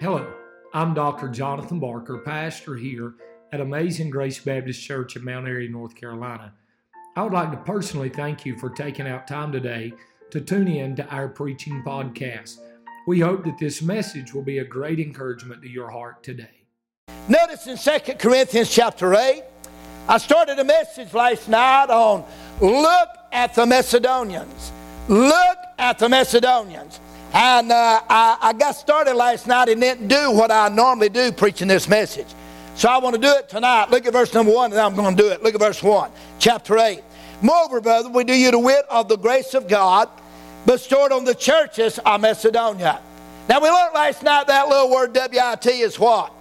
Hello, I'm Dr. Jonathan Barker, pastor here at Amazing Grace Baptist Church in Mount Airy, North Carolina. I would like to personally thank you for taking out time today to tune in to our preaching podcast. We hope that this message will be a great encouragement to your heart today. Notice in 2 Corinthians chapter 8, I started a message last night on look at the Macedonians. Look at the Macedonians. And uh, I, I got started last night and didn't do what I normally do preaching this message. So I want to do it tonight. Look at verse number one, and I'm going to do it. Look at verse one, chapter 8. Moreover, brother, we do you the wit of the grace of God bestowed on the churches of Macedonia. Now, we learned last night that little word WIT is what?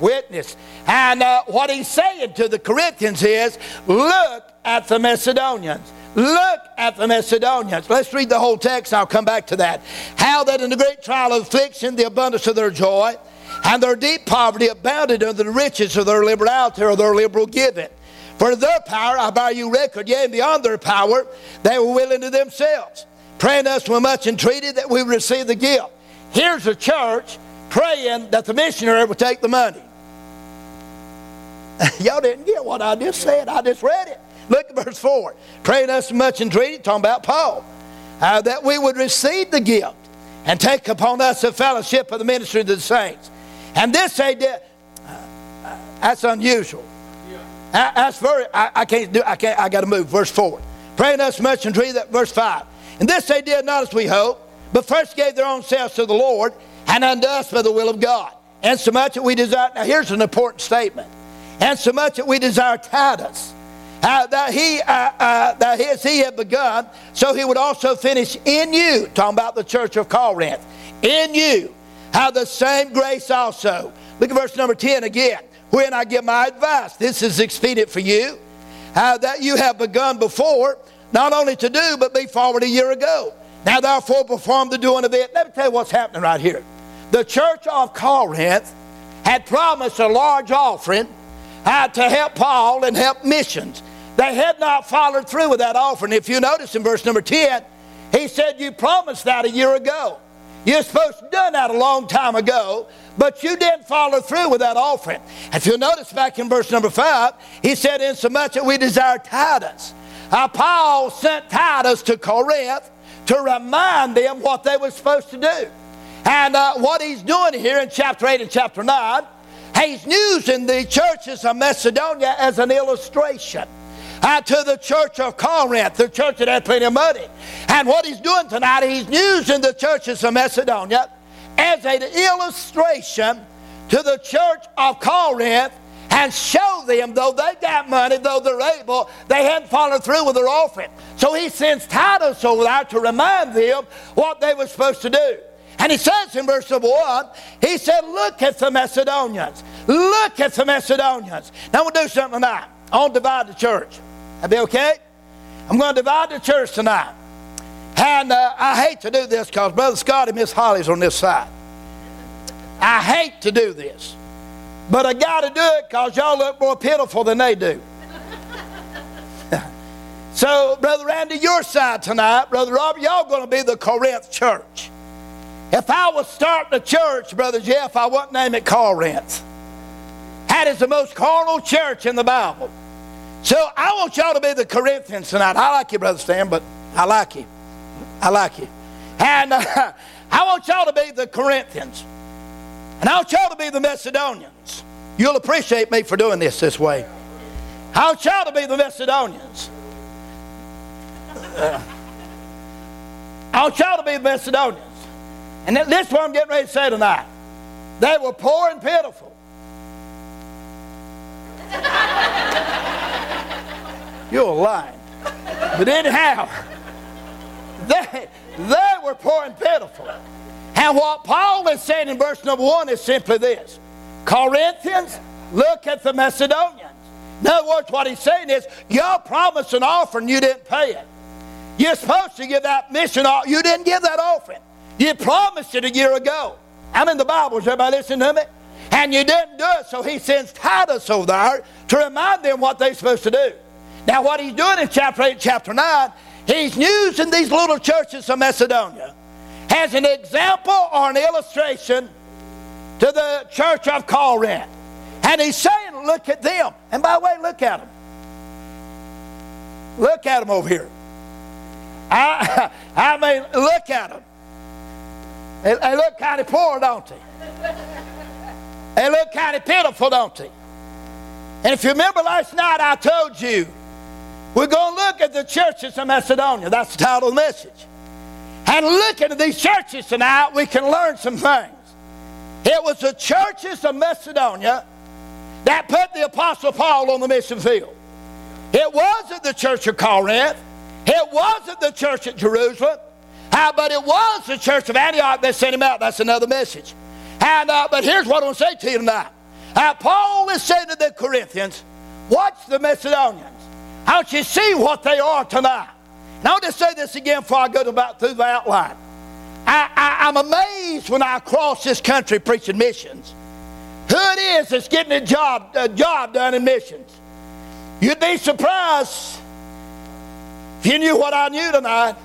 Witness. And uh, what he's saying to the Corinthians is look at the Macedonians. Look at the Macedonians. Let's read the whole text. I'll come back to that. How that in the great trial of affliction, the abundance of their joy, and their deep poverty abounded under the riches of their liberality or their liberal giving. For their power, I bear you record, yea, and beyond their power, they were willing to themselves, praying us with much entreaty that we receive the gift. Here's a church praying that the missionary would take the money. Y'all didn't get what I just said. I just read it. Look at verse 4. Praying us much entreaty, talking about Paul, uh, that we would receive the gift and take upon us the fellowship of the ministry of the saints. And this they did. Uh, that's unusual. Yeah. That's very, I, I, can't do, I can't, I got to move. Verse 4. Praying us much entreaty, that verse 5. And this they did not as we hope, but first gave their own selves to the Lord and unto us by the will of God. And so much that we desire, now here's an important statement. And so much that we desire Titus uh, that he uh, uh, that his he had begun, so he would also finish in you. Talking about the church of Corinth, in you, have the same grace also. Look at verse number ten again. When I give my advice, this is expedient for you, uh, that you have begun before, not only to do but be forward a year ago. Now therefore perform the doing of it. Let me tell you what's happening right here. The church of Corinth had promised a large offering uh, to help Paul and help missions. They had not followed through with that offering. If you notice in verse number 10, he said, You promised that a year ago. You're supposed to have done that a long time ago, but you didn't follow through with that offering. If you'll notice back in verse number 5, he said, Insomuch that we desire Titus. Uh, Paul sent Titus to Corinth to remind them what they were supposed to do. And uh, what he's doing here in chapter 8 and chapter 9, he's using the churches of Macedonia as an illustration to the church of Corinth, the church that had plenty of money. And what he's doing tonight, he's using the churches of Macedonia as an illustration to the church of Corinth and show them, though they got money, though they're able, they hadn't followed through with their offering. So he sends Titus over there to remind them what they were supposed to do. And he says in verse 1, he said, Look at the Macedonians. Look at the Macedonians. Now we'll do something tonight. I'll divide the church. That be okay? I'm going to divide the church tonight. And uh, I hate to do this because Brother Scott and Miss Holly's on this side. I hate to do this. But I got to do it because y'all look more pitiful than they do. so, Brother Randy, your side tonight, Brother Robert, y'all going to be the Corinth church. If I was starting a church, Brother Jeff, I wouldn't name it Corinth. That is the most carnal church in the Bible. So I want y'all to be the Corinthians tonight. I like you, Brother Stan, but I like you. I like you. And uh, I want y'all to be the Corinthians. And I want y'all to be the Macedonians. You'll appreciate me for doing this this way. I want y'all to be the Macedonians. Uh, I want y'all to be the Macedonians. And this is what I'm getting ready to say tonight. They were poor and pitiful. You're lying. But anyhow, they, they were poor and pitiful. And what Paul is saying in verse number one is simply this Corinthians, look at the Macedonians. In other words, what he's saying is, y'all promised an offering, you didn't pay it. You're supposed to give that mission, you didn't give that offering. You promised it a year ago. I'm in the Bible, is everybody listening to me? And you didn't do it, so he sends Titus over there to remind them what they're supposed to do. Now, what he's doing in chapter 8, chapter 9, he's using these little churches of Macedonia as an example or an illustration to the church of Corinth. And he's saying, look at them. And by the way, look at them. Look at them over here. I, I mean, look at them. They, they look kind of poor, don't they? They look kind of pitiful, don't they? And if you remember last night, I told you we're going to look at the churches of Macedonia. That's the title of the message. And looking at these churches tonight, we can learn some things. It was the churches of Macedonia that put the Apostle Paul on the mission field. It wasn't the church of Corinth. It wasn't the church at Jerusalem. Uh, but it was the church of Antioch that sent him out. That's another message. And uh, but here's what I want to say to you tonight. Uh, Paul is saying to the Corinthians, watch the Macedonians. Want you see what they are tonight. And I want to say this again before I go about through the outline. I, I'm amazed when I cross this country preaching missions. Who it is that's getting a job, a job done in missions. You'd be surprised if you knew what I knew tonight.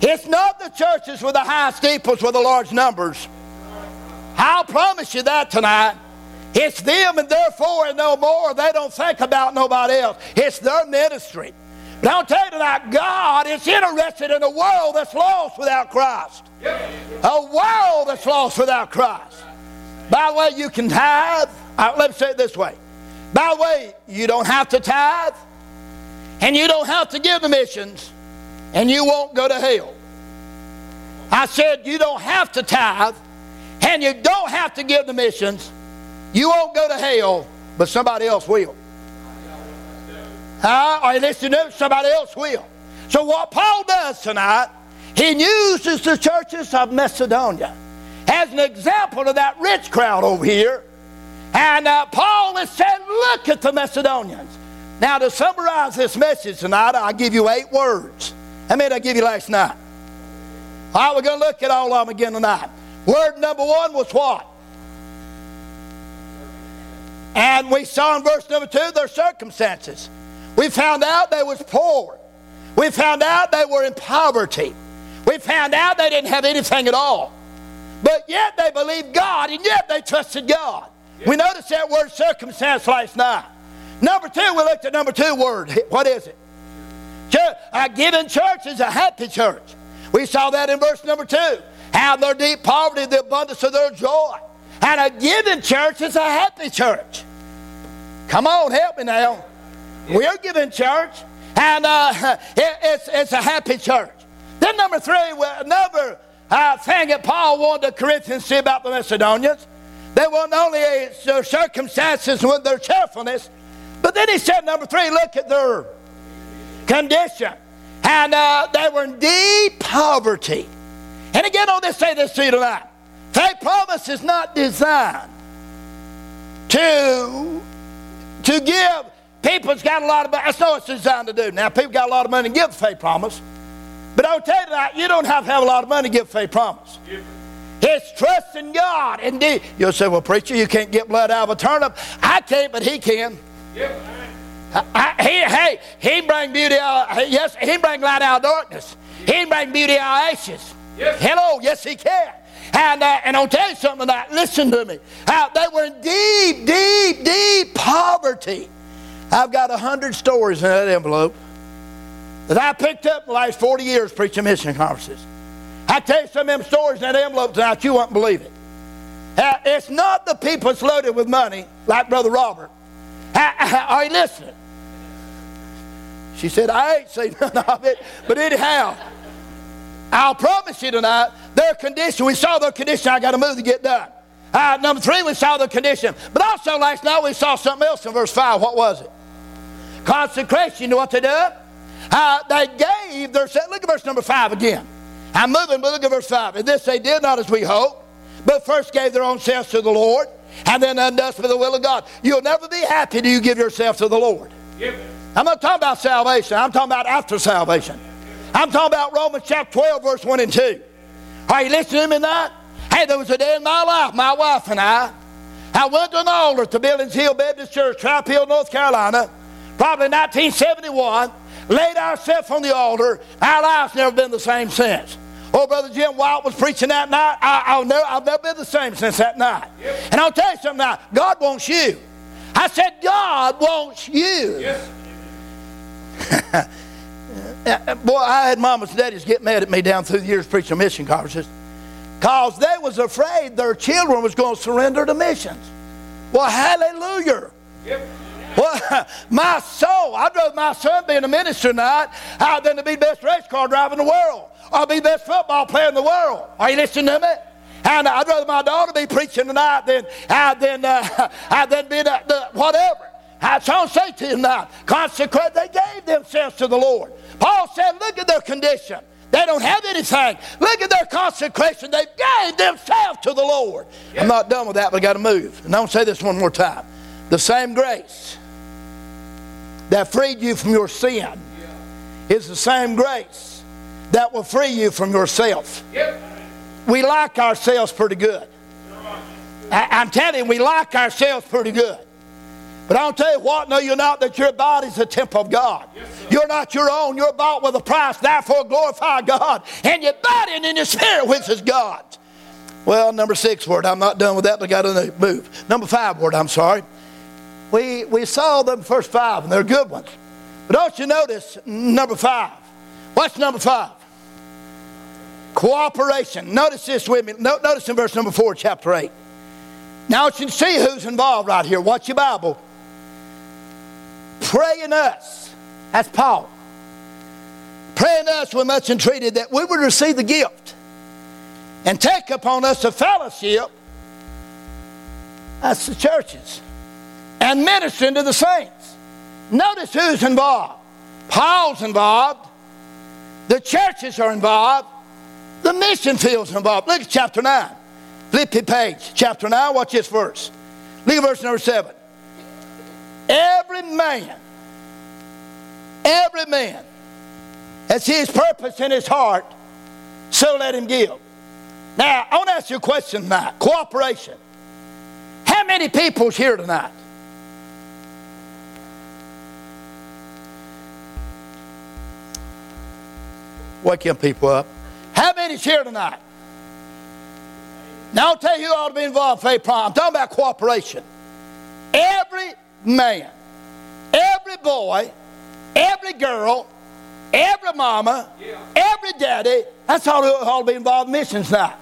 It's not the churches with the high steeples with the large numbers. I'll promise you that tonight. It's them and therefore and no more. They don't think about nobody else. It's their ministry. But I'll tell you tonight, God is interested in a world that's lost without Christ. A world that's lost without Christ. By the way, you can tithe. Uh, let me say it this way. By the way, you don't have to tithe, and you don't have to give the missions, and you won't go to hell. I said you don't have to tithe, and you don't have to give the missions. You won't go to hell, but somebody else will. Huh? Or listen to somebody else will. So what Paul does tonight, he uses the churches of Macedonia as an example of that rich crowd over here. And uh, Paul has said, look at the Macedonians. Now, to summarize this message tonight, I'll give you eight words. How many did I give you last night? All right, we're going to look at all of them again tonight. Word number one was what? And we saw in verse number two their circumstances. We found out they was poor. We found out they were in poverty. We found out they didn't have anything at all. But yet they believed God and yet they trusted God. We noticed that word circumstance last night. Number two, we looked at number two word. What is it? Church, a given church is a happy church. We saw that in verse number two. How their deep poverty, the abundance of their joy. And a given church is a happy church. Come on, help me now. We're given church, and uh, it, it's, it's a happy church. Then number three, another uh, thing that Paul wanted the Corinthians to about the Macedonians, they weren't only their circumstances with their cheerfulness, but then he said, number three, look at their condition. And uh, they were in deep poverty. And again, I'll just say this to you tonight. Faith promise is not designed to, to give people's got a lot of money. That's not what it's designed to do. Now, people got a lot of money to give faith promise. But I'll tell you tonight, you don't have to have a lot of money to give faith promise. It's trusting God. Indeed. You'll say, well, preacher, you can't get blood out of a turnip. I can't, but he can. Yep. I, he, hey, he bring beauty out. Yes, he bring light out of darkness. He bring beauty out of ashes. Yes. Hello, yes, he can. And, uh, and I'll tell you something tonight. Listen to me. Uh, they were in deep, deep, deep poverty. I've got a hundred stories in that envelope that I picked up in the last 40 years preaching mission conferences. I tell you some of them stories in that envelope tonight, you won't believe it. Uh, it's not the people that's loaded with money, like Brother Robert. Are you listening? She said, I ain't seen none of it, but anyhow, I'll promise you tonight, their condition, we saw their condition, I got to move to get done. Uh, number three, we saw the condition. But also last night we saw something else in verse 5. What was it? Consecration. You know what they did? Uh, they gave their, look at verse number 5 again. I'm moving, but look at verse 5. And this they did not as we hope, but first gave their own selves to the Lord, and then undone for the will of God. You'll never be happy till you give yourself to the Lord. I'm not talking about salvation. I'm talking about after salvation. I'm talking about Romans chapter 12, verse 1 and 2. Are you listening to me tonight? Hey, there was a day in my life, my wife and I. I went to an altar to Billings Hill Baptist Church, Trap Hill, North Carolina, probably 1971. Laid ourselves on the altar. Our lives never been the same since. Oh, Brother Jim White was preaching that night. I, will never, I've never been the same since that night. Yep. And I'll tell you something now. God wants you. I said, God wants you. Yes. Boy, I had mamas and daddies get mad at me down through the years preaching mission conferences because they was afraid their children was going to surrender to missions. Well, hallelujah. Yep. Well, my soul, I'd rather my son be in a ministry tonight uh, than to be the best race car driver in the world or be best football player in the world. Are you listening to me? And I'd rather my daughter be preaching tonight than, uh, than, uh, uh, than be whatever. I don't say to you tonight, consecrate, they gave themselves to the Lord. Paul said, look at their condition. They don't have anything. Look at their consecration. They've gave themselves to the Lord. I'm not done with that, but I got to move. And I'm going to say this one more time. The same grace that freed you from your sin is the same grace that will free you from yourself. We like ourselves pretty good. I, am telling you, we like ourselves pretty good. But I'll tell you what, know you're not that your body's a temple of God. Yes, you're not your own. You're bought with a price. Therefore, glorify God and your body and in your spirit, which is God. Well, number six word. I'm not done with that, but I got to move. Number five word. I'm sorry. We we saw the first five, and they're good ones. But don't you notice number five? What's number five? Cooperation. Notice this with me. Notice in verse number four, chapter eight. Now you can see who's involved right here. Watch your Bible. Pray in us. That's Paul. Praying us, we much entreated that we would receive the gift and take upon us a fellowship. That's the churches. And ministering to the saints. Notice who's involved. Paul's involved. The churches are involved. The mission field's involved. Look at chapter 9. Flip the page. Chapter 9, watch this verse. Look at verse number 7. Every man, every man has his purpose in his heart, so let him give. Now, I want to ask you a question tonight. Cooperation. How many people's here tonight? Wake people up. How many's here tonight? Now I'll tell you who ought to be involved in faith prom. I'm talking about cooperation. Every man, every boy, every girl, every mama, yeah. every daddy, that's all who ought to be involved in missions now.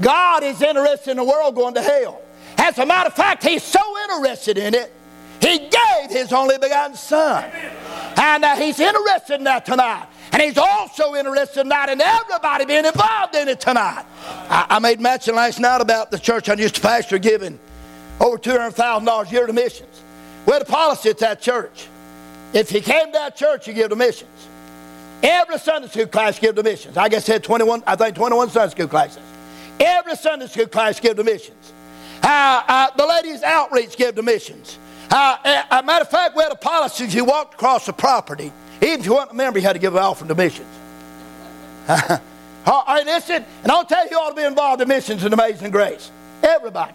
God is interested in the world going to hell. As a matter of fact, He's so interested in it, He gave His only begotten Son. And uh, He's interested in that tonight. And he's also interested tonight in everybody being involved in it tonight. I, I made mention last night about the church I used to pastor giving over $200,000 a year to missions. We had a policy at that church. If he came to that church, you give to missions. Every Sunday school class give to missions. I guess had 21, I think 21 Sunday school classes. Every Sunday school class give to missions. Uh, uh, the ladies' outreach give to missions. Uh, a uh, matter of fact, we had a policy if you walked across the property, even if you weren't a member, you had to give an offering to missions. All right, listen, and I'll tell you who ought to be involved in missions and amazing grace. Everybody.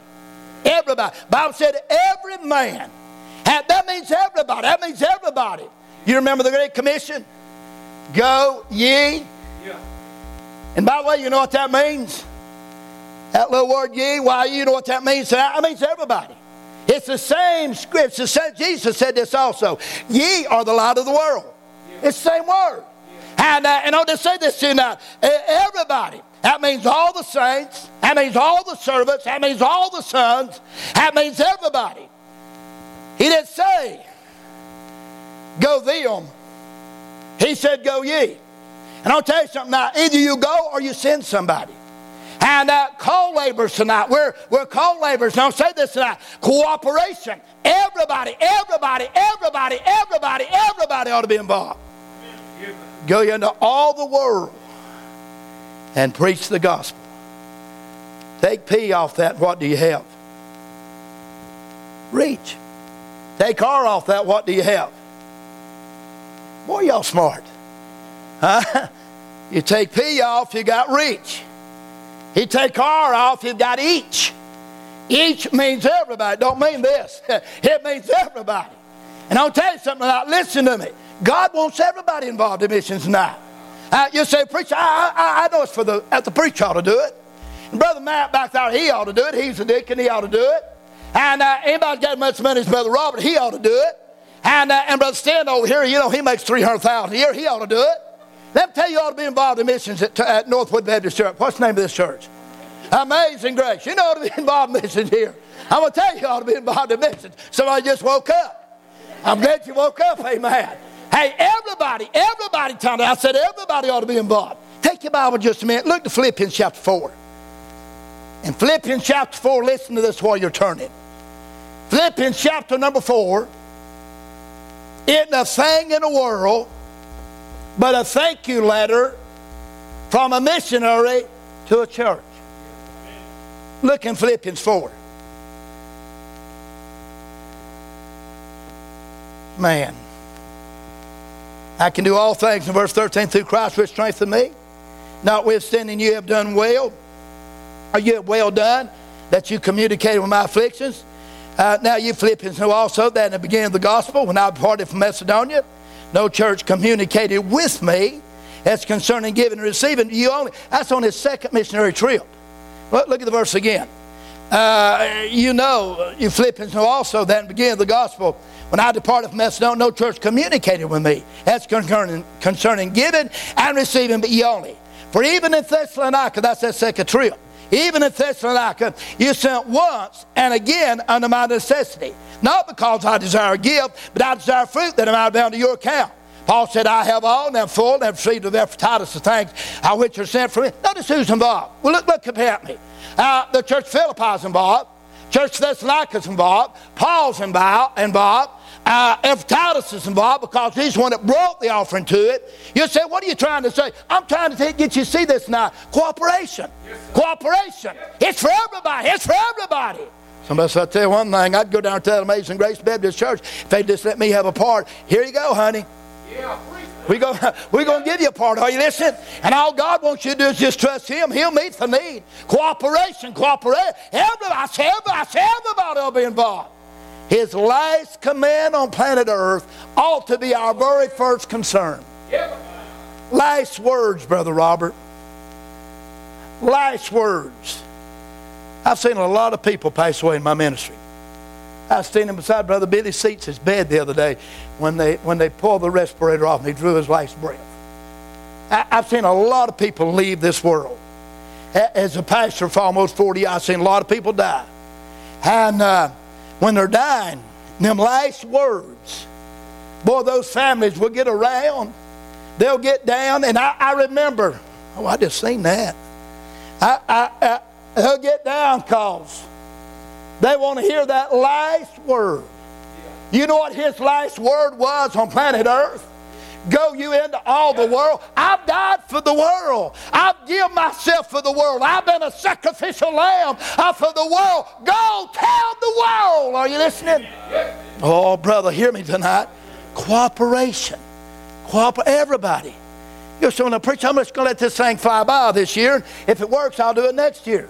Everybody. Bible said every man. That means everybody. That means everybody. You remember the Great Commission? Go ye. Yeah. And by the way, you know what that means? That little word ye, why you know what that means? That means everybody. It's the same scripture. Jesus said this also. Ye are the light of the world. It's the same word. And, uh, and I'll just say this to you now. Everybody. That means all the saints. That means all the servants. That means all the sons. That means everybody. He didn't say, go them. He said, go ye. And I'll tell you something now. Either you go or you send somebody. And uh, co-laborers tonight. We're, we're co-laborers. Now say this tonight. Cooperation. Everybody, everybody, everybody, everybody, everybody ought to be involved. Go into all the world and preach the gospel. Take P off that, what do you have? Reach. Take R off that, what do you have? Boy, y'all smart. Huh? You take P off, you got reach. You take R off, you've got each. Each means everybody. Don't mean this. it means everybody. And I'll tell you something about listen to me. God wants everybody involved in missions now. Uh, you say, preacher, I, I, I know it's for the, at the preacher ought to do it. And Brother Matt back there, he ought to do it. He's a deacon, he ought to do it. And uh, anybody got much money as Brother Robert, he ought to do it. And, uh, and Brother Stan over here, you know, he makes 300000 a year, he ought to do it. Let me tell you, you ought to be involved in missions at, at Northwood Baptist Church. What's the name of this church? Amazing Grace. You know ought to be involved in missions here. I'm going to tell you, you ought to be involved in missions. Somebody just woke up. I'm glad you woke up, amen. Hey, everybody, everybody, Tony, I said everybody ought to be involved. Take your Bible just a minute. Look to Philippians chapter 4. In Philippians chapter 4, listen to this while you're turning. Philippians chapter number 4. Isn't a thing in the world but a thank you letter from a missionary to a church. Look in Philippians 4. Man. I can do all things in verse 13 through Christ which strengthened me. Notwithstanding, you have done well, or you well done, that you communicated with my afflictions. Uh, now, you Philippians know also that in the beginning of the gospel, when I departed from Macedonia, no church communicated with me as concerning giving and receiving. You only that's on his second missionary trip. Look, look at the verse again. Uh, you know, you Philippians know also that in the beginning of the gospel, when I departed from Macedonia, no church communicated with me as concerning, concerning giving and receiving, but ye only. For even in Thessalonica, that's that second trip, even in Thessalonica, you sent once and again under my necessity. Not because I desire a gift, but I desire fruit that I might abound to your account. Paul said, I have all, and am full, and have received of Epaphroditus the things which are sent from me. Notice who's involved. Well, look, look at me. Uh, the church Philippi is involved. Church Thessalonica is involved. Paul's involved. And involved. Uh, Epaphroditus is involved because he's the one that brought the offering to it. You say, what are you trying to say? I'm trying to get you to see this now. Cooperation. Yes, Cooperation. Yes. It's for everybody. It's for everybody. Somebody said, I'll tell you one thing, I'd go down to that Amazing Grace Baptist Church if they'd just let me have a part. Here you go, honey. Yeah, we go, we're going to give you a part. Are you listening? And all God wants you to do is just trust Him. He'll meet the need. Cooperation, cooperation. Everybody, I say everybody, I say everybody will be involved. His last command on planet Earth ought to be our very first concern. Last words, Brother Robert. Last words. I've seen a lot of people pass away in my ministry. I was standing beside Brother Billy Seats' his bed the other day when they, when they pulled the respirator off and he drew his last breath. I, have seen a lot of people leave this world. As a pastor for almost 40 years, I've seen a lot of people die. And uh, when they're dying, them last words, boy, those families will get around. They'll get down. And I, I remember, oh, I just seen that. I, I, They'll get down cause they want to hear that last word. You know what his last word was on planet Earth? Go you into all the world. I've died for the world. I've given myself for the world. I've been a sacrificial lamb for the world. Go tell the world. Are you listening? Oh, brother, hear me tonight. Cooperation. Cooperate. Everybody. You're saying, to preach, I'm just going to let this thing fly by this year. If it works, I'll do it next year.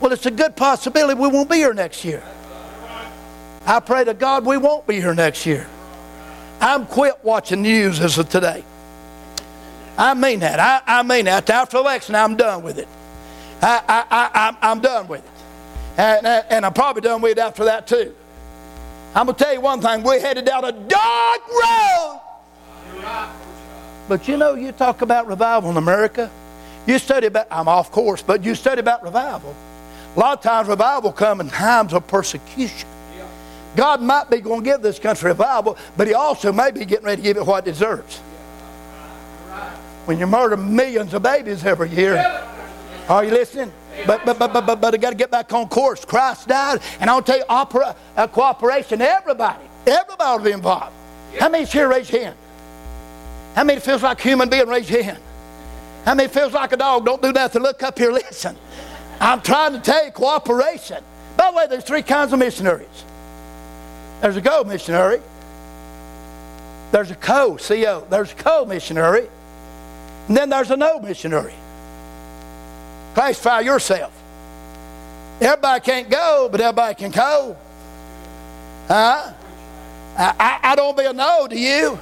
Well, it's a good possibility we won't be here next year. I pray to God we won't be here next year. I'm quit watching news as of today. I mean that. I, I mean that. After election, I'm done with it. I, I, I, I'm done with it. And, and I'm probably done with it after that, too. I'm going to tell you one thing. We're headed down a dark road. But you know, you talk about revival in America. You study about, I'm off course, but you study about revival. A lot of times revival come in times of persecution. God might be going to give this country revival, but He also may be getting ready to give it what it deserves. When you murder millions of babies every year, are you listening? But but but but but, but I got to get back on course. Christ died, and I'll tell you, opera, uh, cooperation. Everybody, everybody will be involved. How many here raise your hand? How many feels like a human being? Raise your hand. How many feels like a dog? Don't do nothing. Look up here. Listen. I'm trying to tell you cooperation. By the way, there's three kinds of missionaries. There's a go missionary. There's a co, C-O. There's a co-missionary. And then there's a no missionary. Classify yourself. Everybody can't go, but everybody can co. Huh? I, I, I don't want to be a no, do you?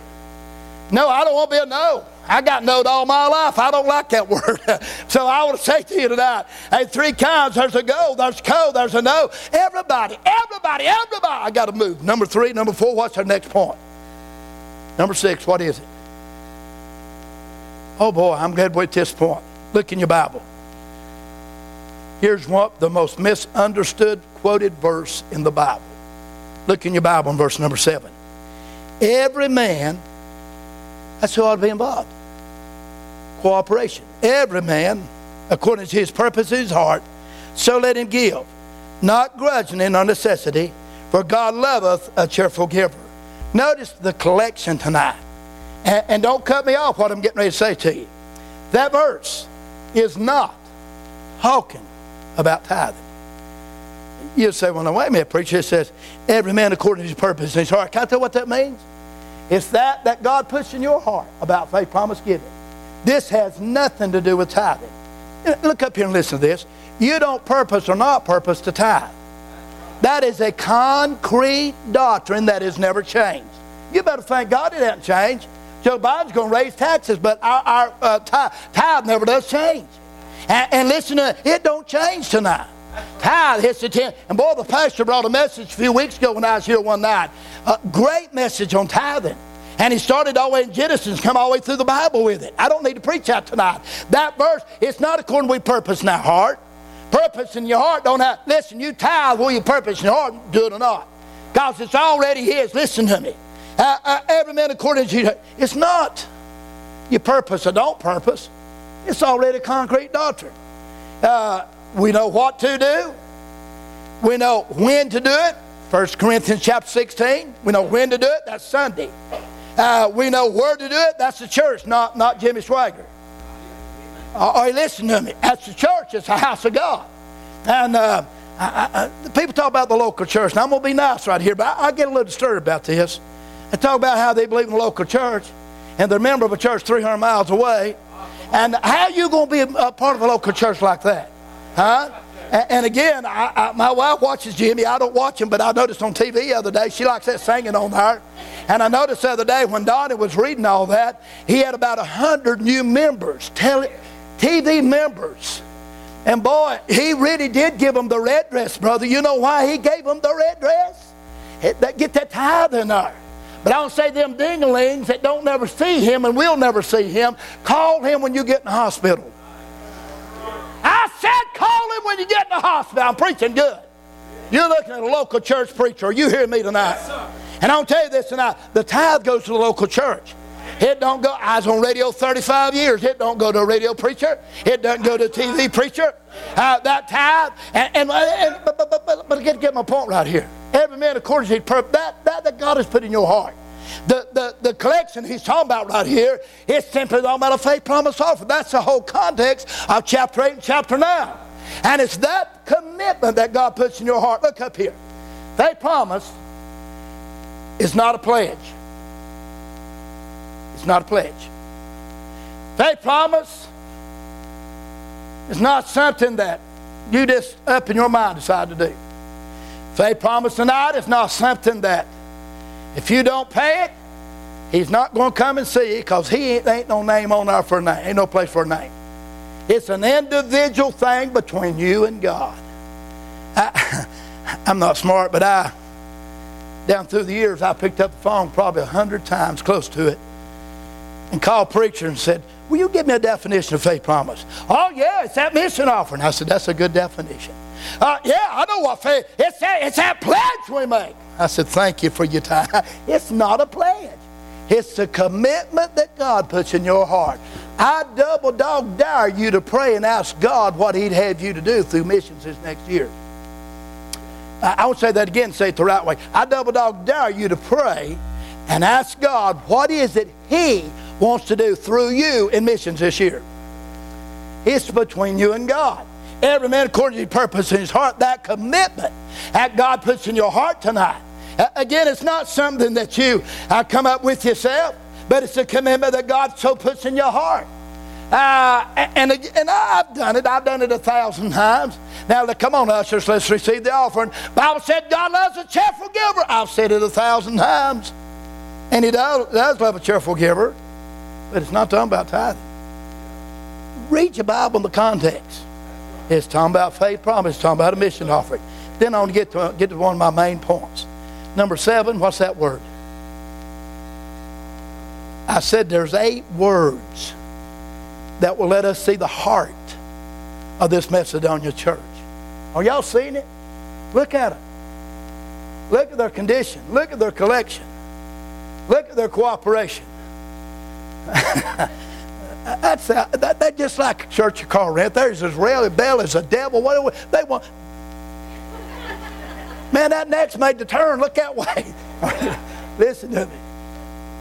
No, I don't want to be a no. I got knowed all my life. I don't like that word. so I want to say to you tonight, hey, three kinds. There's a go, there's a co, there's a no. Everybody, everybody, everybody. I got to move. Number three, number four, what's our next point? Number six, what is it? Oh boy, I'm glad we're at this point. Look in your Bible. Here's what the most misunderstood quoted verse in the Bible. Look in your Bible in verse number seven. Every man, that's who ought to be involved. Cooperation. Every man, according to his purpose in his heart, so let him give, not grudging in our necessity, for God loveth a cheerful giver. Notice the collection tonight. And, and don't cut me off what I'm getting ready to say to you. That verse is not talking about tithing. You say, well, now, wait a minute, preacher. It says, every man according to his purpose in his heart. Can I tell what that means? It's that that God puts in your heart about faith, promise, giving. This has nothing to do with tithing. Look up here and listen to this. You don't purpose or not purpose to tithe. That is a concrete doctrine that has never changed. You better thank God it hasn't changed. Joe Biden's going to raise taxes, but our, our uh, tithe, tithe, never does change. And, and listen to it, don't change tonight. Tithe hits the 10. And boy, the pastor brought a message a few weeks ago when I was here one night. A great message on tithing. And he started all the way in Genesis, come all the way through the Bible with it. I don't need to preach that tonight. That verse, it's not according to purpose in our heart. Purpose in your heart don't have, listen, you tithe will you purpose in your heart, do it or not. Because it's already his. Listen to me. Uh, uh, every man according to you. It's not your purpose or don't purpose. It's already concrete doctrine. Uh, we know what to do. We know when to do it. 1 Corinthians chapter 16. We know when to do it. That's Sunday. Uh, we know where to do it. That's the church, not, not Jimmy Swaggart. Uh, listen to me. That's the church. It's the house of God. And uh, I, I, people talk about the local church. Now, I'm going to be nice right here, but I, I get a little disturbed about this. And talk about how they believe in the local church and they're a member of a church 300 miles away. And how you going to be a, a part of a local church like that? Huh? And, again, I, I, my wife watches Jimmy. I don't watch him, but I noticed on TV the other day, she likes that singing on there. And I noticed the other day when Donnie was reading all that, he had about 100 new members, tele, TV members. And boy, he really did give them the red dress, brother. You know why he gave them the red dress? It, get that tithe in there. But I don't say them dinglings that don't never see him and will never see him, call him when you get in the hospital. I said call him when you get in the hospital. I'm preaching good. You're looking at a local church preacher. Are you hearing me tonight? Yes, and I'll tell you this tonight. The tithe goes to the local church. It don't go. I was on radio 35 years. It don't go to a radio preacher. It doesn't go to a TV preacher. Uh, that tithe. And, and, and but, but, but, but, get, get my point right here. Every man according to his purpose. That, that, that God has put in your heart. The, the, the collection he's talking about right here is simply talking about a faith promise offer. That's the whole context of chapter 8 and chapter 9. And it's that commitment that God puts in your heart. Look up here. Faith promise is not a pledge. It's not a pledge. Faith promise is not something that you just up in your mind decide to do. Faith promise tonight is not something that if you don't pay it, he's not going to come and see you because he ain't, ain't no name on there for a name. Ain't no place for a name. It's an individual thing between you and God. I, I'm not smart, but I, down through the years, I picked up the phone probably a hundred times, close to it, and called preacher and said, Will you give me a definition of faith promise? Oh, yeah, it's that mission offering. I said, That's a good definition. Uh, yeah, I know what faith. It's that, it's that pledge we make. I said, Thank you for your time. It's not a pledge. It's a commitment that God puts in your heart. I double dog dare you to pray and ask God what He'd have you to do through missions this next year. I won't say that again, say it the right way. I double dog dare you to pray and ask God what is it He wants to do through you in missions this year. It's between you and God. Every man according to his purpose in his heart, that commitment that God puts in your heart tonight. Again, it's not something that you uh, come up with yourself, but it's a commitment that God so puts in your heart. Uh, and, and I've done it. I've done it a thousand times. Now, come on, ushers, let's receive the offering. Bible said God loves a cheerful giver. I've said it a thousand times. And He does, does love a cheerful giver. But it's not talking about tithing. Read your Bible in the context. It's talking about faith promise. It's talking about a mission offering. Then I want to get to, get to one of my main points. Number seven, what's that word? I said there's eight words that will let us see the heart of this Macedonia church. Are y'all seeing it? Look at it. Look at their condition. Look at their collection. Look at their cooperation. That's uh, that, that just like Church of Corinth. There's Israeli Bell is a devil. What they want? Man, that next made the turn. Look that way. Listen to me.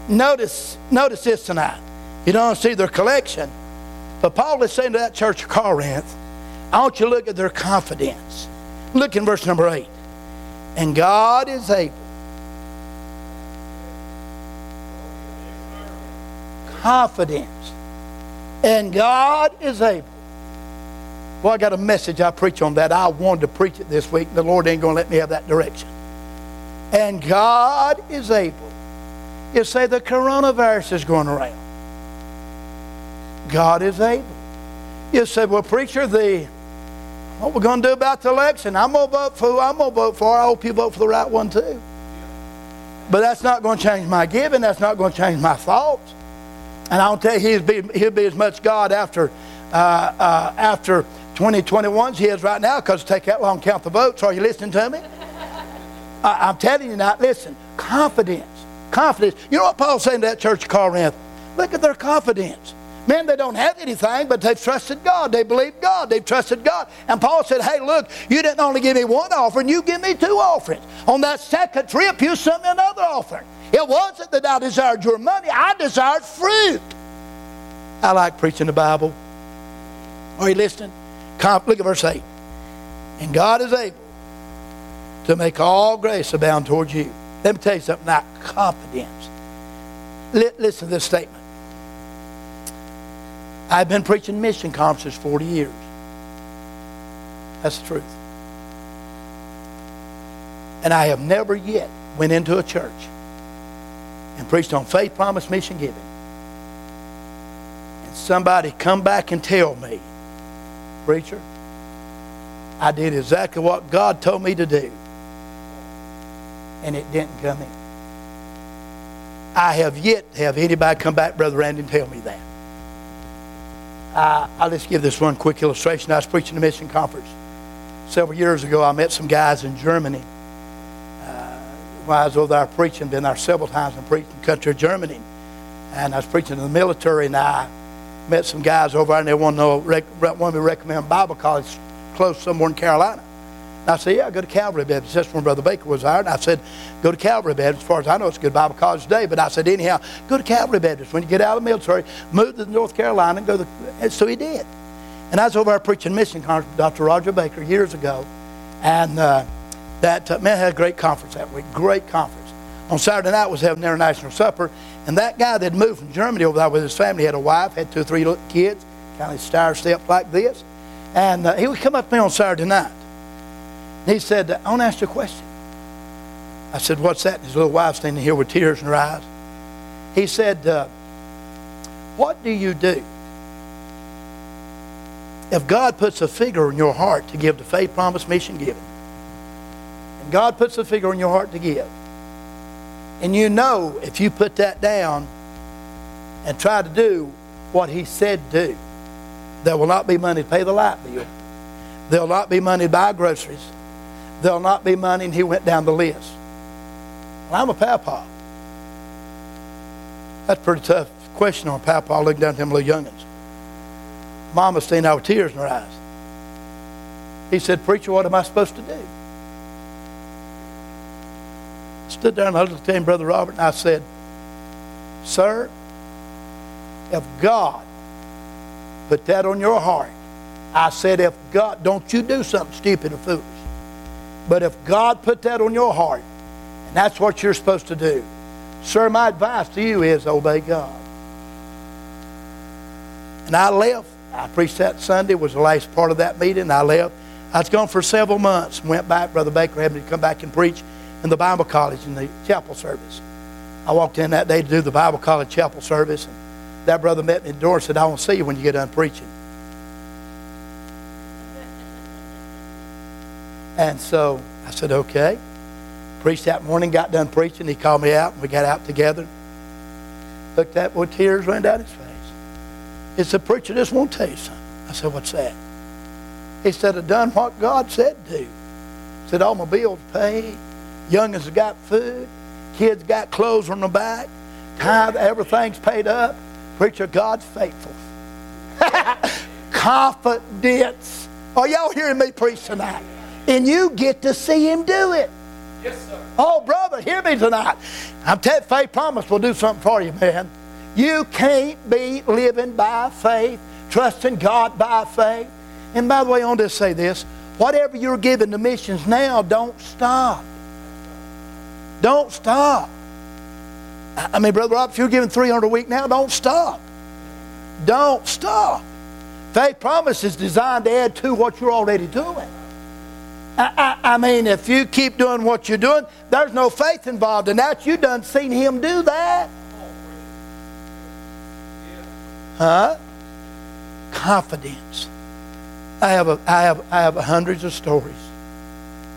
Notice, notice this tonight. You don't see their collection, but Paul is saying to that church of Corinth, I want you to look at their confidence. Look in verse number eight. And God is able. Confidence and God is able. Well, I got a message I preach on that. I wanted to preach it this week. The Lord ain't going to let me have that direction. And God is able. You say the coronavirus is going around. God is able. You say, well, preacher, the what we're going to do about the election? I'm going to vote for who I'm going to vote for. I hope you vote for the right one too. But that's not going to change my giving. That's not going to change my thoughts. And I'll tell you, he'll be, he'll be as much God after, uh, uh, after 2021 as he is right now because take that long count the votes. Are you listening to me? I, am telling you now, listen, confidence. Confidence. You know what Paul's saying to that church of Corinth? Look at their confidence. Man, they don't have anything, but they've trusted God. They believe God. They've trusted God. And Paul said, Hey, look, you didn't only give me one offering, you give me two offerings. On that second trip, you sent me another offering. It wasn't that I desired your money, I desired fruit. I like preaching the Bible. Are you listening? Look at verse 8. And God is able to make all grace abound towards you. Let me tell you something now confidence. Listen to this statement. I've been preaching mission conferences 40 years. That's the truth. And I have never yet went into a church and preached on faith, promise, mission, giving. And somebody come back and tell me, preacher, I did exactly what God told me to do. And it didn't come in. I have yet to have anybody come back, Brother Randy, and tell me that. Uh, I'll just give this one quick illustration. I was preaching a mission conference several years ago. I met some guys in Germany was over there preaching, been there several times and preached in country Germany. And I was preaching in the military, and I met some guys over there, and they wanted to know, rec- wanted me to recommend Bible college close somewhere in Carolina. And I said, yeah, go to Calvary Baptist. That's when Brother Baker was there. And I said, go to Calvary Baptist. As far as I know, it's a good Bible college today. But I said, anyhow, go to Calvary Baptist. When you get out of the military, move to North Carolina and go to And so he did. And I was over there preaching mission conference with Dr. Roger Baker years ago. And uh, that uh, man had a great conference that week. Great conference. On Saturday night was having international supper, and that guy that moved from Germany over there with his family had a wife, had two or three kids, kind of star stepped like this, and uh, he would come up to me on Saturday night. And he said, "I want to ask you a question." I said, "What's that?" And his little wife standing here with tears in her eyes. He said, uh, "What do you do?" If God puts a figure in your heart to give the faith promise mission giving, God puts a figure in your heart to give. And you know if you put that down and try to do what He said do, there will not be money to pay the light bill. There'll not be money to buy groceries. There'll not be money, and he went down the list. Well, I'm a papa. That's a pretty tough question on papa looking down at them little youngins. Mama standing there with tears in her eyes. He said, Preacher, what am I supposed to do? Stood there and I looked at him, Brother Robert, and I said, Sir, if God put that on your heart, I said, if God, don't you do something stupid or foolish. But if God put that on your heart, and that's what you're supposed to do, sir, my advice to you is obey God. And I left. I preached that Sunday, was the last part of that meeting. I left. I was gone for several months. Went back. Brother Baker had me to come back and preach in the Bible college in the chapel service. I walked in that day to do the Bible college chapel service. And that brother met me at the door and said, I want to see you when you get done preaching. And so I said, okay. Preached that morning, got done preaching. He called me out, and we got out together. Looked at with tears ran down his face. He said, Preacher, just want to tell you something. I said, What's that? He said, I've done what God said to. He said, All my bills paid. Youngins got food. Kids got clothes on the back. Tithe, everything's paid up. Preacher, God's faithful. Confidence. Are y'all hearing me preach tonight? And you get to see him do it. Yes, sir. Oh, brother, hear me tonight. I'm telling faith promise we'll do something for you, man. You can't be living by faith, trusting God by faith. And by the way, I want to say this whatever you're giving to missions now, don't stop. Don't stop. I mean, Brother Rob, if you're giving 300 a week now, don't stop. Don't stop. Faith promise is designed to add to what you're already doing. I, I, I, mean, if you keep doing what you're doing, there's no faith involved in that. You done seen him do that. Huh? Confidence. I have, a, I, have, I have hundreds of stories,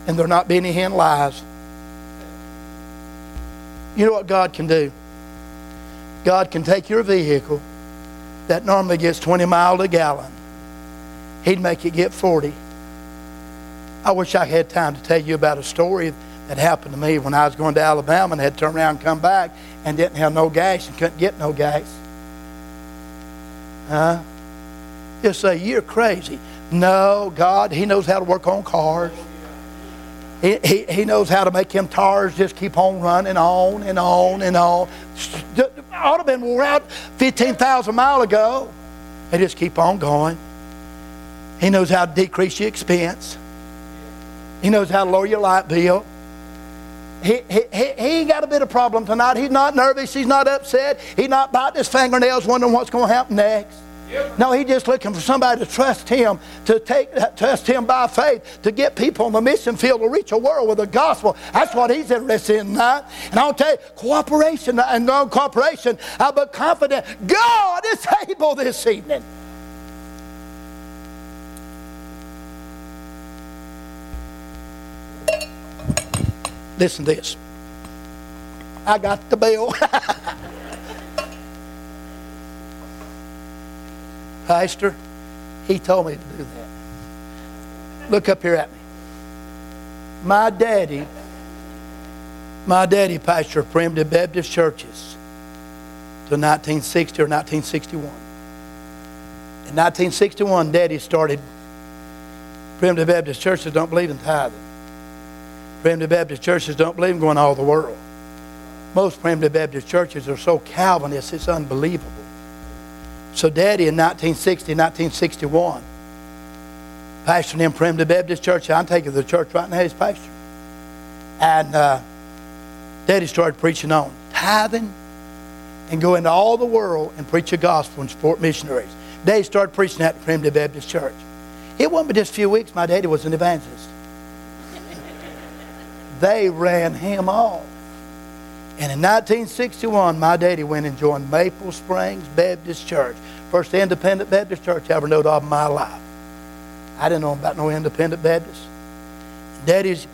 and they're not being hen lies. You know what God can do? God can take your vehicle that normally gets 20 miles a gallon. He'd make it get 40. I wish I had time to tell you about a story that happened to me when I was going to Alabama and had to turn around and come back and didn't have no gas and couldn't get no gas. Huh? You say, You're crazy. No, God, He knows how to work on cars. He, he, knows how to make them tires just keep on running on and on and on. Ought to been wore out 15,000 miles ago. They just keep on going. He knows how to decrease your expense. He knows how to lower your light bill. He, he, he, he ain't got a bit of problem tonight. He's not nervous. He's not upset. He's not biting his fingernails wondering what's going to happen next. No, he's just looking for somebody to trust him, to take trust him by faith, to get people on the mission field to reach a world with the gospel. That's what he's interested in tonight. And I'll tell you, cooperation and non cooperation, I'm but confident God is able this evening. Listen to this. I got the bill. Pastor, he told me to do that. Look up here at me. My daddy, my daddy pastor Primitive Baptist churches till 1960 or 1961. In 1961, Daddy started Primitive Baptist churches don't believe in tithing. Primitive Baptist churches don't believe in going all the world. Most Primitive Baptist churches are so Calvinist, it's unbelievable. So, Daddy in 1960, 1961, pastoring in Primitive Baptist Church. I'm taking the church right now, he's pastor. And uh, Daddy started preaching on tithing and go into all the world and preach the gospel and support missionaries. Daddy started preaching at Primitive Baptist Church. It wasn't but just a few weeks, my daddy was an evangelist they ran him off. And in 1961, my daddy went and joined Maple Springs Baptist Church. First independent Baptist church I ever knowed of in my life. I didn't know about no independent Baptist. Daddy's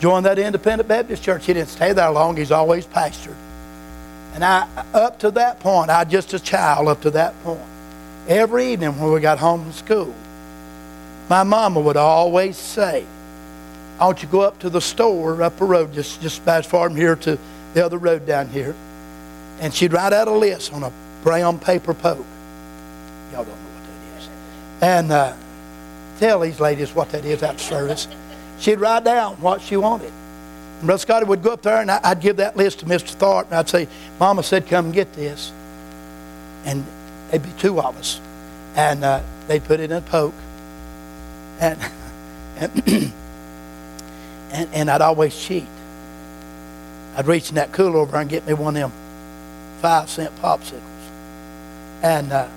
joined that independent Baptist church. He didn't stay there long. He's always pastored. And I, up to that point, I just a child up to that point. Every evening when we got home from school, my mama would always say, I want you to go up to the store up the road, just, just about as far from here to the other road down here. And she'd write out a list on a brown paper poke. Y'all don't know what that is. And uh, tell these ladies what that is after service. She'd write down what she wanted. And Brother Scotty would go up there and I'd give that list to Mr. Thorpe and I'd say, Mama said, come get this. And there'd be two of us. And uh, they'd put it in a poke. And, and and, and I'd always cheat. I'd reach in that cooler over and get me one of them five cent popsicles. And uh,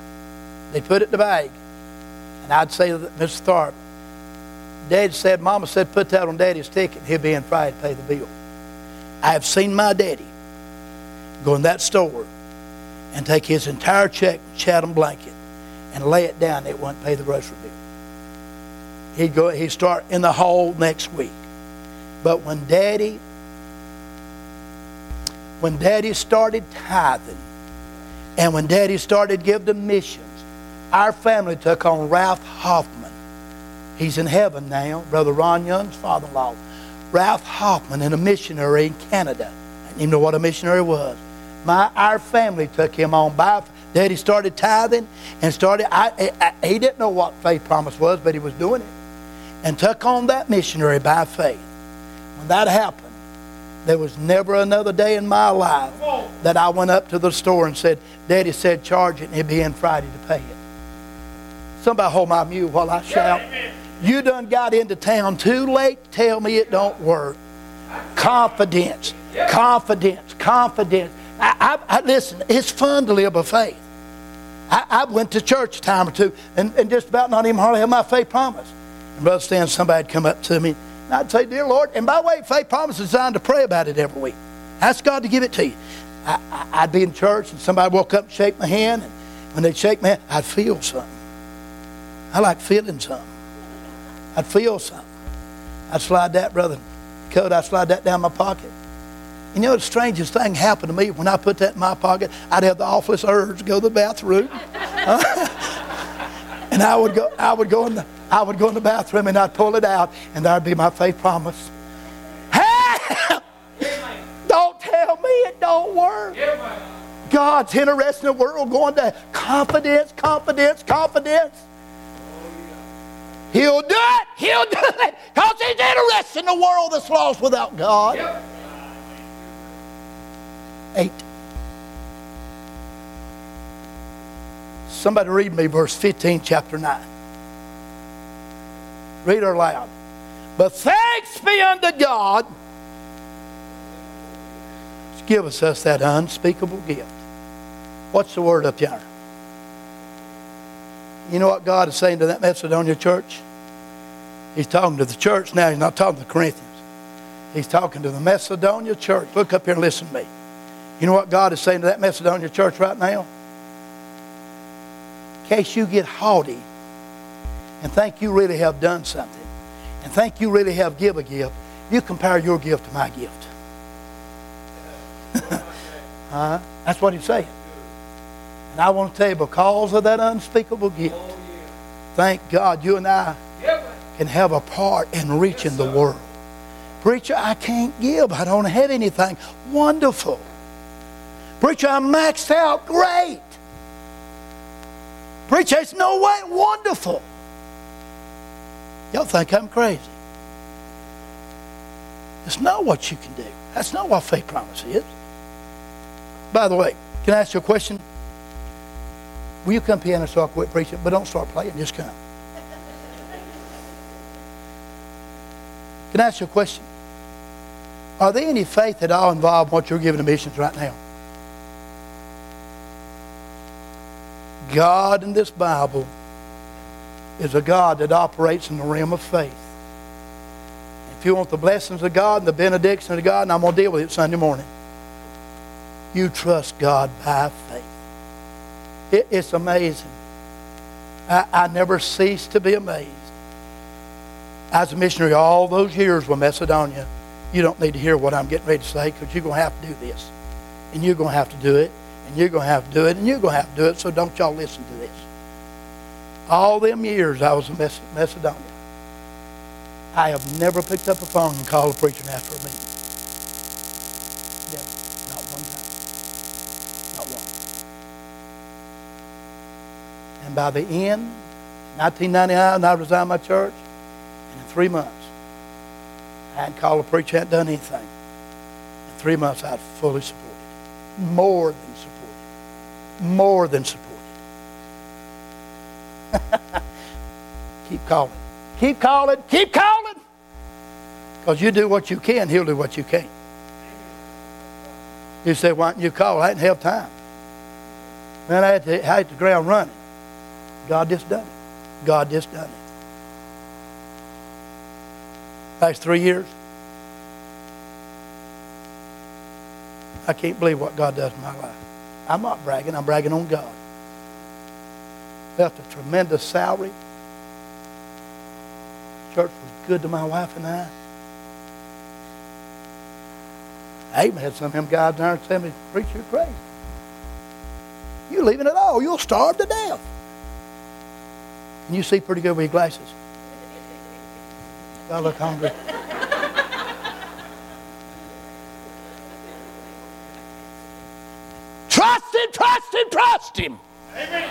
they put it in the bag. And I'd say to Mr. Tharp, Dad said, Mama said, put that on Daddy's ticket. He'll be in Friday to pay the bill. I have seen my daddy go in that store and take his entire check, Chatham blanket, and lay it down. It wouldn't pay the grocery bill. He'd go. He'd start in the hole next week. But when Daddy, when Daddy started tithing, and when Daddy started giving missions, our family took on Ralph Hoffman. He's in heaven now, Brother Ron Young's father-in-law. Ralph Hoffman, and a missionary in Canada. I didn't even know what a missionary was. My, our family took him on by. Daddy started tithing and started. I, I, he didn't know what faith promise was, but he was doing it, and took on that missionary by faith. When that happened, there was never another day in my life that I went up to the store and said, "Daddy said charge it, and it'd be in Friday to pay it." Somebody hold my mule while I shout. You done got into town too late. Tell me it don't work. Confidence, confidence, confidence. I, I, I, listen, it's fun to live by faith. I, I, went to church a time or two and, and just about not even hardly had my faith promise. And Brother Stan, somebody'd come up to me and I'd say, Dear Lord, and by the way, faith promise is designed to pray about it every week. Ask God to give it to you. I, would be in church and somebody would walk up and shake my hand, and when they'd shake my hand, I'd feel something. I like feeling something. I'd feel something. I'd slide that, brother, coat, I'd slide that down my pocket. You know, the strangest thing happened to me when I put that in my pocket. I'd have the awfulest urge to go to the bathroom, and I would go. I would go in the. I would go in the bathroom and I'd pull it out, and that'd be my faith promise. don't tell me it don't work. God's interested in the world going to confidence, confidence, confidence. He'll do it. He'll do it. Because he's interested in the world that's lost without God. Yep. Somebody read me verse 15, chapter 9. Read her aloud. But thanks be unto God. Give us, us that unspeakable gift. What's the word up there? You know what God is saying to that Macedonia church? He's talking to the church now. He's not talking to the Corinthians. He's talking to the Macedonia church. Look up here and listen to me. You know what God is saying to that Macedonia church right now? In case you get haughty and think you really have done something and think you really have give a gift, you compare your gift to my gift. huh? That's what he's saying. And I want to tell you, because of that unspeakable gift, oh, thank God you and I can have a part in reaching the world. Preacher, I can't give. I don't have anything. Wonderful. Preacher, I'm maxed out. Great. Preacher, it's no way. Wonderful. Y'all think I'm crazy. It's not what you can do. That's not what faith promise is. By the way, can I ask you a question? Will you come piano so I quit preaching? But don't start playing, just come. Can I ask you a question? Are there any faith at all involved in what you're giving to missions right now? God in this Bible is a God that operates in the realm of faith. If you want the blessings of God and the benediction of God, and I'm going to deal with it Sunday morning, you trust God by faith. It, it's amazing. I, I never cease to be amazed. As a missionary all those years with Macedonia, you don't need to hear what I'm getting ready to say because you're going to have to do this. And you're going to have to do it and you're going to have to do it, and you're going to have to do it, so don't y'all listen to this. All them years I was in Macedonia, I have never picked up a phone and called a preacher after a meeting. Never. Not one time. Not one. And by the end, 1999, I resigned my church, and in three months, I hadn't called a preacher, hadn't done anything. In three months, I had fully supported. More than supported more than supported. keep calling. Keep calling. Keep calling. Because you do what you can, he'll do what you can't. You say, why don't you call? I didn't have time. Man, I had to, I had the ground running. God just done it. God just done it. Last three years, I can't believe what God does in my life. I'm not bragging, I'm bragging on God. Left a tremendous salary. Church was good to my wife and I. I even had some of them guys down there tell me, Preach, you're crazy. You're leaving it all. You'll starve to death. And you see pretty good with your glasses. I look hungry. trust him, trust him, trust him. Amen.